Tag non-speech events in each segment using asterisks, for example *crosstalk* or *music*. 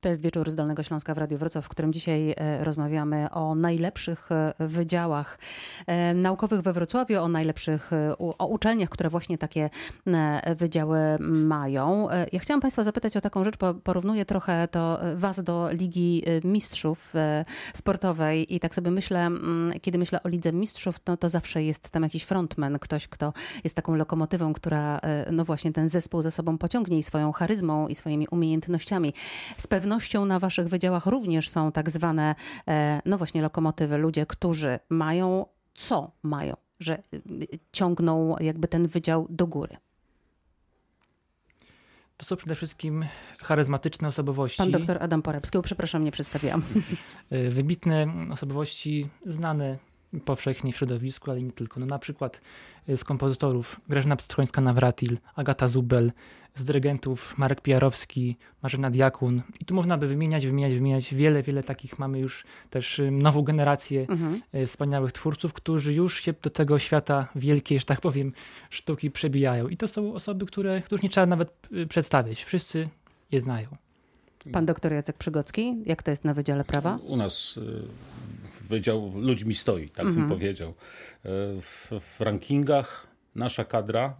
To jest wieczór z Dolnego Śląska w Radiu Wrocław, w którym dzisiaj e, rozmawiamy o najlepszych e, wydziałach e, naukowych we Wrocławiu, o najlepszych, o uczelniach, które właśnie takie wydziały mają. Ja chciałam Państwa zapytać o taką rzecz, porównuję trochę to Was do Ligi Mistrzów Sportowej i tak sobie myślę, kiedy myślę o Lidze Mistrzów, to, to zawsze jest tam jakiś frontman, ktoś, kto jest taką lokomotywą, która no właśnie ten zespół za sobą pociągnie i swoją charyzmą i swoimi umiejętnościami. Z pewnością na waszych wydziałach również są tak zwane, e, no właśnie, lokomotywy, ludzie, którzy mają co mają, że y, ciągną jakby ten wydział do góry. To są przede wszystkim charyzmatyczne osobowości. Pan doktor Adam Poremski, przepraszam, nie przedstawiłam. *laughs* E, wybitne osobowości, znane powszechnie w środowisku, ale nie tylko. No na przykład y, z kompozytorów Grażyna Pstrzońska-Nawratil, Agata Zubel, z dyrygentów Marek Pijarowski, Marzena Diakun. I tu można by wymieniać, wymieniać, wymieniać. Wiele, wiele takich mamy już też y, nową generację mhm. Y, wspaniałych twórców, którzy już się do tego świata wielkiej, że tak powiem, sztuki przebijają. I to są osoby, które, których nie trzeba nawet przedstawiać. Wszyscy je znają. Pan doktor Jacek Przygocki, jak to jest na Wydziale Prawa? U nas Wydział ludźmi stoi, tak mhm. bym powiedział. E, w, w rankingach nasza kadra,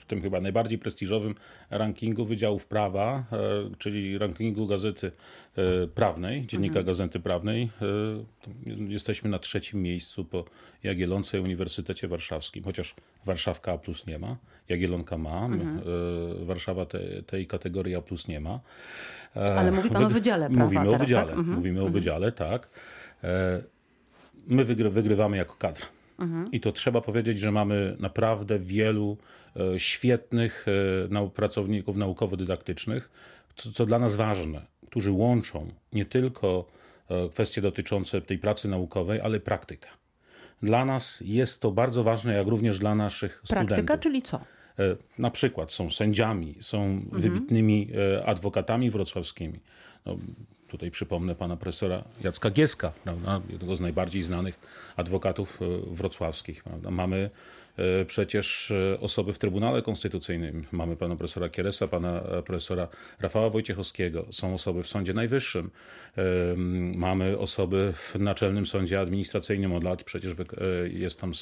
w tym chyba najbardziej prestiżowym rankingu Wydziałów Prawa, e, czyli rankingu Gazety e, Prawnej, Dziennika mhm. Gazety Prawnej, jesteśmy na trzecim miejscu po Jagiellonce Uniwersytecie Warszawskim, chociaż Warszawka A plus nie ma, Jagiellonka ma, mhm. Warszawa te, tej kategorii A plus nie ma. Ale mówi pan o Wydziale Prawa Mówimy teraz, o Wydziale, tak? mhm. mówimy o mhm. Wydziale, tak my wygry, wygrywamy jako kadra. Mhm. I to trzeba powiedzieć, że mamy naprawdę wielu e, świetnych e, pracowników naukowo-dydaktycznych, co, co, dla nas ważne, którzy łączą nie tylko e, kwestie dotyczące tej pracy naukowej, ale praktykę. Dla nas jest to bardzo ważne, jak również dla naszych Praktyka, studentów. Praktyka, czyli co? Na przykład są sędziami, są mhm. wybitnymi adwokatami wrocławskimi. No, Tutaj przypomnę pana profesora Jacka Gieska, prawda? jednego z najbardziej znanych adwokatów e, wrocławskich. Prawda? Mamy przecież e, osoby w Trybunale Konstytucyjnym. Mamy pana profesora Kieresa, pana profesora Rafała Wojciechowskiego. Są osoby w Sądzie Najwyższym. Mamy osoby w Naczelnym Sądzie Administracyjnym od lat. Przecież jest tam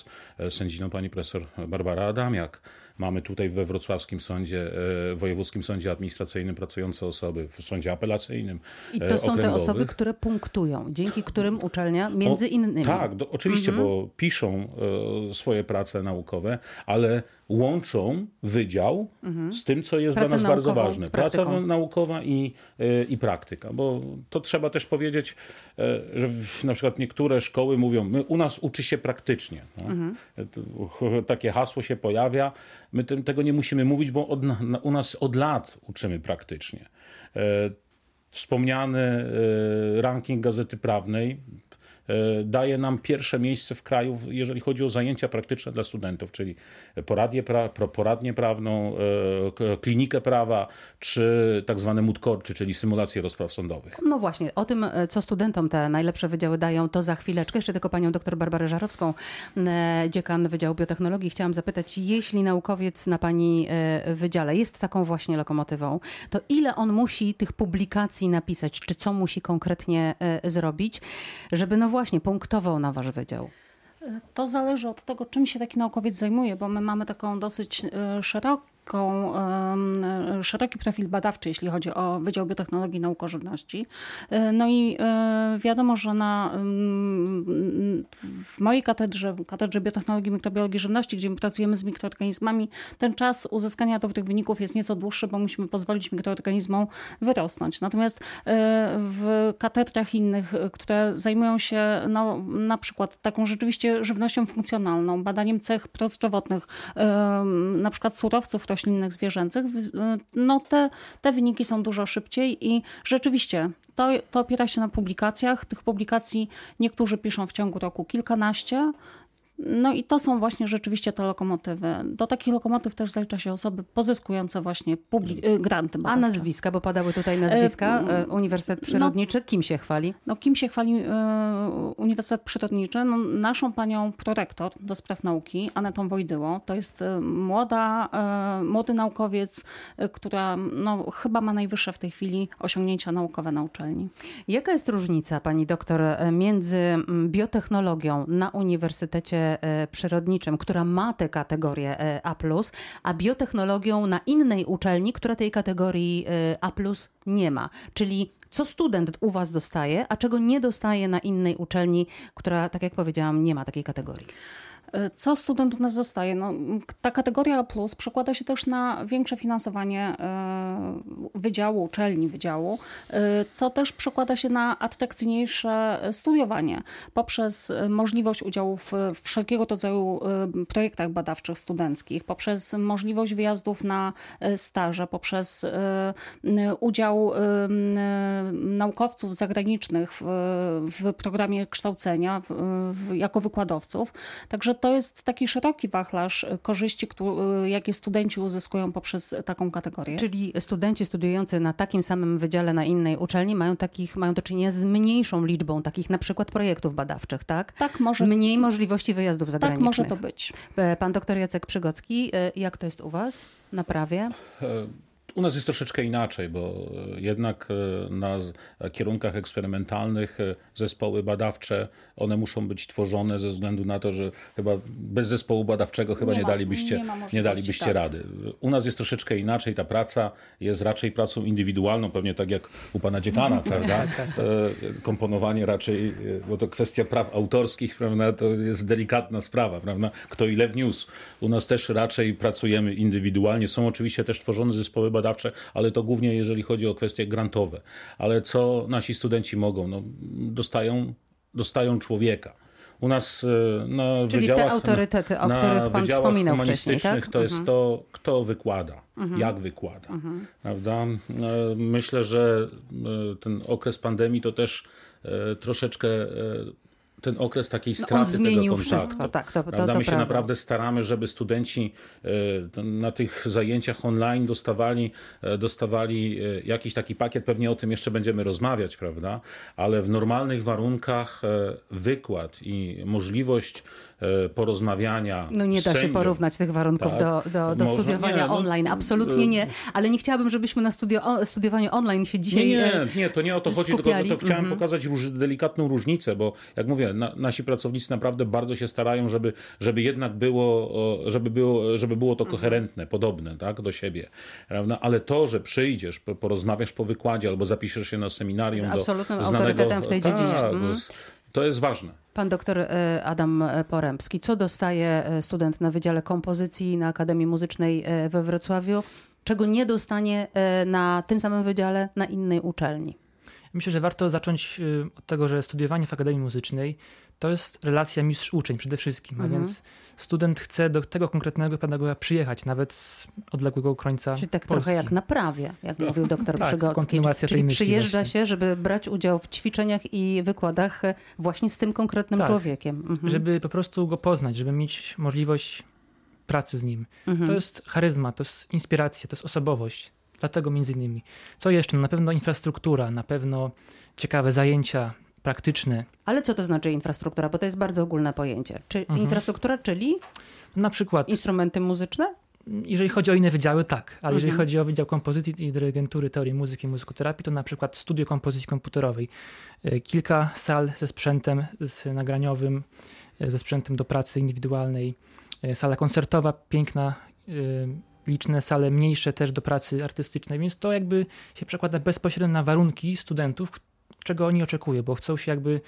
sędziną pani profesor Barbara Adamiak. Mamy tutaj we wrocławskim sądzie, wojewódzkim sądzie administracyjnym pracujące osoby, w sądzie apelacyjnym. I to są te osoby, które punktują, dzięki którym uczelnia między innymi. O, tak, do, oczywiście, mhm. bo piszą e, swoje prace naukowe, ale łączą wydział mhm. z tym, co jest Pracę dla nas bardzo ważne. Praca naukowa i, e, i praktyka, bo to trzeba też powiedzieć, e, że na przykład niektóre szkoły mówią, my, u nas uczy się praktycznie. Mhm. Takie hasło się pojawia. My tym, tego nie musimy mówić, bo od, u nas od lat uczymy praktycznie wspomniany ranking Gazety Prawnej daje nam pierwsze miejsce w kraju, jeżeli chodzi o zajęcia praktyczne dla studentów, czyli poradnie, pra, poradnię prawną, e, klinikę prawa, czy tak zwane mutkorczy, czyli symulacje rozpraw sądowych. No właśnie, o tym, e, co studentom te najlepsze wydziały dają, to za chwileczkę. Jeszcze tylko panią doktor Barbarę Żarowską, dziekan Wydziału Biotechnologii, chciałam zapytać, jeśli naukowiec na pani wydziale jest taką właśnie lokomotywą, to ile on musi tych publikacji napisać, czy co musi konkretnie zrobić, żeby no właśnie właśnie punktował na wasz wydział? To zależy od tego, czym się taki naukowiec zajmuje, bo my mamy taką dosyć e, szeroką taką, szeroki profil badawczy, jeśli chodzi o Wydział Biotechnologii i Nauk o Żywności. E, no i e, wiadomo, że na, w mojej katedrze, katedrze biotechnologii i mikrobiologii żywności, gdzie my pracujemy z mikroorganizmami, ten czas uzyskania dobrych wyników jest nieco dłuższy, bo musimy pozwolić mikroorganizmom wyrosnąć. Natomiast e, w katedrach innych, które zajmują się no, na przykład taką rzeczywiście żywnością funkcjonalną, badaniem cech prozdrowotnych, na przykład surowców, roślinnych, zwierzęcych, no te, te wyniki są dużo szybciej i rzeczywiście to, to opiera się na publikacjach. Tych publikacji niektórzy piszą w ciągu roku kilkanaście, No i to są właśnie rzeczywiście te lokomotywy. Do takich lokomotyw też zalicza się osoby pozyskujące właśnie y, granty badawcze. A nazwiska, bo padały tutaj nazwiska. E, Uniwersytet Przyrodniczy, no, kim się chwali? No kim się chwali y, Uniwersytet Przyrodniczy? No, naszą panią prorektor do spraw nauki, Anetą Wojdyło. To jest y, młoda, y, młody naukowiec, która no, chyba ma najwyższe w tej chwili osiągnięcia naukowe na uczelni. Jaka jest różnica, pani doktor, między mm, biotechnologią na Uniwersytecie E, przyrodniczym, która ma tę kategorię e, A, a biotechnologią na innej uczelni, która tej kategorii e, A nie ma. Czyli co student u Was dostaje, a czego nie dostaje na innej uczelni, która, tak jak powiedziałam, nie ma takiej kategorii. Co student u nas zostaje? No, ta kategoria plus przekłada się też na większe finansowanie e, wydziału, uczelni wydziału, e, co też przekłada się na atrakcyjniejsze studiowanie poprzez możliwość udziału w wszelkiego rodzaju e, projektach badawczych studenckich, poprzez możliwość wyjazdów na staże, poprzez udział naukowców zagranicznych w, w programie kształcenia w, w, jako wykładowców. Także to jest taki szeroki wachlarz korzyści, jakie studenci uzyskują poprzez taką kategorię. Czyli studenci studiujący na takim samym wydziale na innej uczelni mają, takich, mają do czynienia z mniejszą liczbą takich na przykład projektów badawczych, tak? Tak, może. Mniej możliwości wyjazdów zagranicznych. Tak, może to być. E, pan doktor Jacek Przygocki, e, jak to jest u was na prawie? E, u nas jest troszeczkę inaczej, bo jednak na kierunkach eksperymentalnych e, zespoły badawcze, one muszą być tworzone ze względu na to, że chyba bez zespołu badawczego chyba nie, nie dalibyście, nie, nie dalibyście tak. rady. U nas jest troszeczkę inaczej, ta praca jest raczej pracą indywidualną, pewnie tak jak u pana dziekana, *laughs* prawda? Tak, tak. Komponowanie raczej, e, bo to kwestia praw autorskich, prawda? To jest delikatna sprawa, prawda? Kto ile wniósł. U nas też raczej pracujemy indywidualnie. Są oczywiście też tworzone zespoły badawcze, badawcze, ale to głównie jeżeli chodzi o kwestie grantowe. Ale co nasi studenci mogą? No, dostają, dostają człowieka. U nas e, na Czyli wydziałach, te autorytety, o których pan wspominał wcześniej, tak? to jest mhm. to, kto wykłada, mhm. jak wykłada. Mhm. Prawda? E, myślę, że e, ten okres pandemii to też troszeczkę ten okres takiej straty no on zmienił tego wszystko, tak, to, to, to, to My się naprawdę staramy, żeby studenci e, na tych zajęciach online dostawali, e, dostawali e, jakiś taki pakiet, pewnie o tym jeszcze będziemy rozmawiać, prawda? Ale w normalnych warunkach wykład i możliwość porozmawiania. No nie da się porównać tych warunków tak, do, do, do studiowania nie, no, online. Absolutnie nie. Ale nie chciałabym, żebyśmy na studio, studiowaniu online się dzisiaj Nie, nie, nie to nie o to chodzi, tylko to, to chciałem mm -hmm. pokazać róż, delikatną różnicę, bo jak mówię, na, nasi pracownicy naprawdę bardzo się starają, żeby, żeby jednak było, żeby było, żeby było to koherentne, podobne tak, do siebie. Prawda? Ale to, że przyjdziesz, porozmawiasz po wykładzie albo zapiszesz się na seminarium z absolutnym do znanego, autorytetem w tej dziedzinie. Tak, mm. To jest ważne. Pan doktor e, Adam Porębski, co dostaje e, student na Wydziale Kompozycji na Akademii Muzycznej e, we Wrocławiu, czego nie dostanie na tym samym wydziale na innej uczelni? Myślę, że warto zacząć od tego, że studiowanie w Akademii Muzycznej to jest relacja mistrz-uczeń przede wszystkim, mhm. a więc student chce do tego konkretnego pedagoga przyjechać, nawet z odległego końca Czyli tak Polski. trochę jak na prawie, jak no. mówił doktor *laughs* tak, Przygocki. Czyli przyjeżdża właśnie. się, żeby brać udział w ćwiczeniach i wykładach właśnie z tym konkretnym tak, człowiekiem. Mhm. Żeby po prostu go poznać, żeby mieć możliwość pracy z nim. Mhm. To jest charyzma, to jest inspiracja, to jest osobowość. Dlatego między innymi. Co jeszcze? No, na pewno infrastruktura, na pewno ciekawe zajęcia, praktyczny. Ale co to znaczy infrastruktura? Bo to jest bardzo ogólne pojęcie. Czy mhm. infrastruktura, czyli na przykład instrumenty muzyczne? Jeżeli chodzi o inne wydziały, tak, ale mhm. jeżeli chodzi o Wydział Kompozycji i Dyrygentury Teorii Muzyki i Muzykoterapii, to na przykład studio kompozycji komputerowej. E, kilka sal ze sprzętem z nagraniowym, e, ze sprzętem do pracy indywidualnej, e, sala koncertowa piękna, liczne sale mniejsze też do pracy artystycznej, więc to jakby się przekłada bezpośrednio na warunki studentów, czego oni oczekują, bo chcą się jakby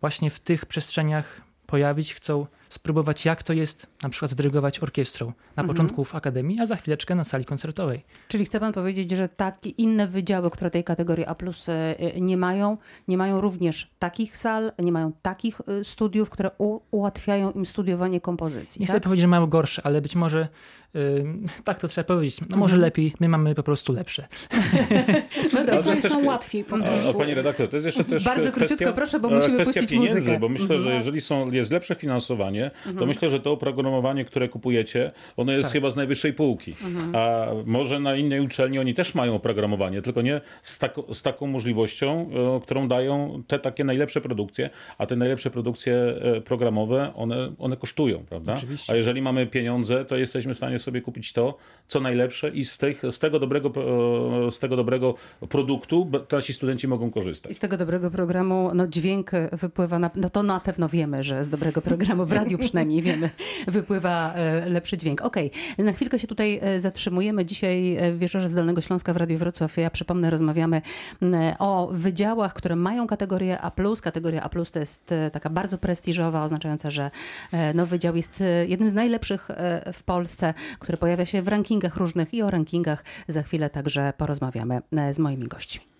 właśnie w tych przestrzeniach pojawić, chcą spróbować, jak to jest na przykład zdyrygować orkiestrą na mhm. początku w akademii, a za chwileczkę na sali koncertowej. Czyli chce pan powiedzieć, że takie inne wydziały, które tej kategorii A plus e, e, nie mają, nie mają również takich sal, nie mają takich e, studiów, które ułatwiają im studiowanie kompozycji. Nie tak? chcę powiedzieć, że mają gorsze, ale być może yy, tak to trzeba powiedzieć. No może mhm. lepiej, my mamy po prostu lepsze. *laughs* no, jest nam łatwiej po prostu. O, pani redaktor, to jest jeszcze też Bardzo kwestia, króciutko proszę, bo musimy puścić pieniędzy, muzykę. bo myślę, że mhm. jeżeli są, jest lepsze finansowanie, oprogramowanie, to myślę, że to oprogramowanie, które kupujecie, ono jest chyba z najwyższej półki. A może na innej uczelni oni też mają oprogramowanie, tylko nie z, tako, z taką możliwością, e, którą dają te takie najlepsze produkcje, a te najlepsze produkcje e, programowe, one, one kosztują, prawda? Oczywiście. A jeżeli mamy pieniądze, to jesteśmy w stanie sobie kupić to, co najlepsze i z, tych, z, tego, dobrego, e, z tego dobrego produktu nasi studenci mogą korzystać. I z tego dobrego programu, no dźwięk wypływa, na, no to na pewno wiemy, że z dobrego programu, w *laughs* radiu przynajmniej wiemy, wypływa e, lepszy dźwięk. Okej, na chwilkę się tutaj e, zatrzymujemy. Dzisiaj e, w Wieczorze z Dolnego Śląska w Radiu Wrocław, ja przypomnę, rozmawiamy o wydziałach, które mają kategorię A+. Kategoria A+, to jest e, taka bardzo prestiżowa, oznaczająca, że e, no, wydział jest e, jednym z najlepszych e, w Polsce, który pojawia się w rankingach różnych i o rankingach za chwilę także porozmawiamy e, z moimi gośćmi.